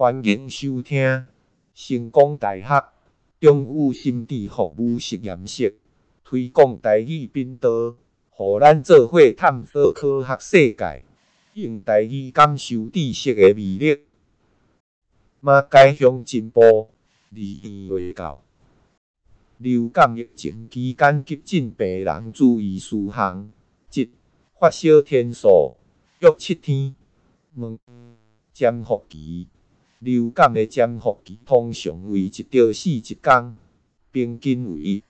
欢迎收听成功大学中语心智服务实验室推广台语频道，互咱做伙探索科学世界，用台语感受知识的魅力。马偕乡进步二年卫教，流感疫情期间急诊病人注意事项：一、发烧天数约七天。二、潜伏期。流感的潜伏期通常为一到四天，平均为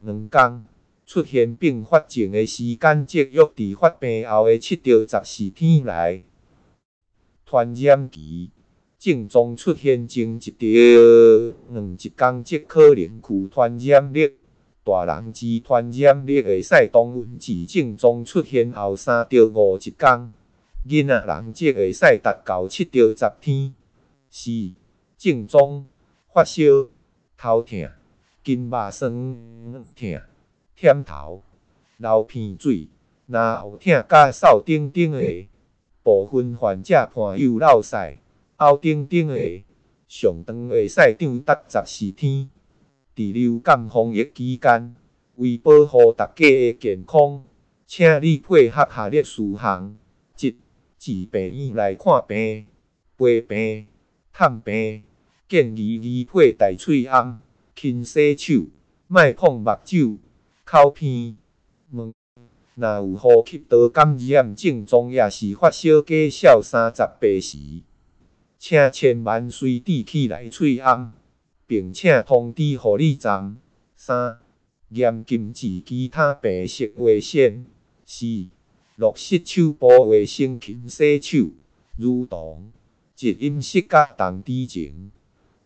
两天。出现并发症的时间则约伫发病后的七到十四天内。传染期。症状出现前一到两一天即可能具传染力，大人之传染力会使动物之症状出现后三到五天，囡仔人则会使达到七到十天。是、症状发烧、头痛、筋肉酸痛、忝头、流鼻水、咙后痛、甲嗽等等的，部分患者伴有落屎。后等等的，上长会使长达十四天。伫流感防疫期间，为保护大家的健康，请你配合下列事项：一、至病院来看病、陪病、探病，建议宜佩戴喙罨、勤洗手，莫碰目睭、口鼻。二、若有呼吸道感染症状，也是发烧加烧三十八时。请千万随地起来喙罨，并且通知护理站。三、严禁至其他病室卫生。四、落实手部卫生勤洗手，如同一饮食甲同之前、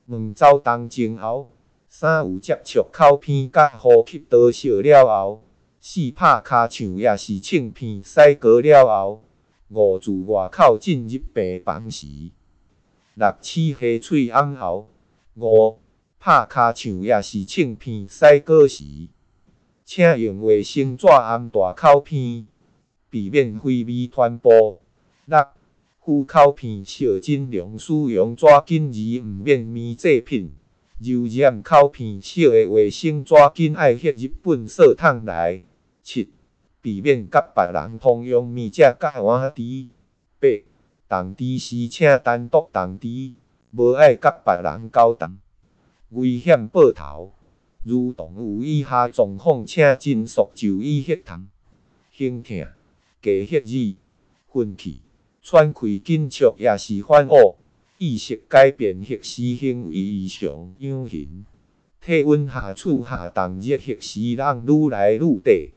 两走动前后。三、有接触口鼻甲呼吸道烧了后。四、拍尻枪也是称鼻塞过了后。五、自外口进入病房时。六、齿下喙罨后，五、拍尻枪也是称鼻塞过时，请用卫生纸按大口鼻，避免飞沫传播。六、敷口鼻时尽量使用纸巾而毋免棉制品。柔软口鼻时的卫生纸巾爱吸入粪扫桶内。七、避免甲别人通用面纸甲碗箸。八、动箸时请单独动箸，无爱甲别人交谈。危险报头，如动有以下状况，请尽速就医协谈：胸痛、加血乳、愤气、喘气紧促，也是反恶、意识改变、迄时行为异常、阳痿、体温下处下降、热核时人愈来愈低。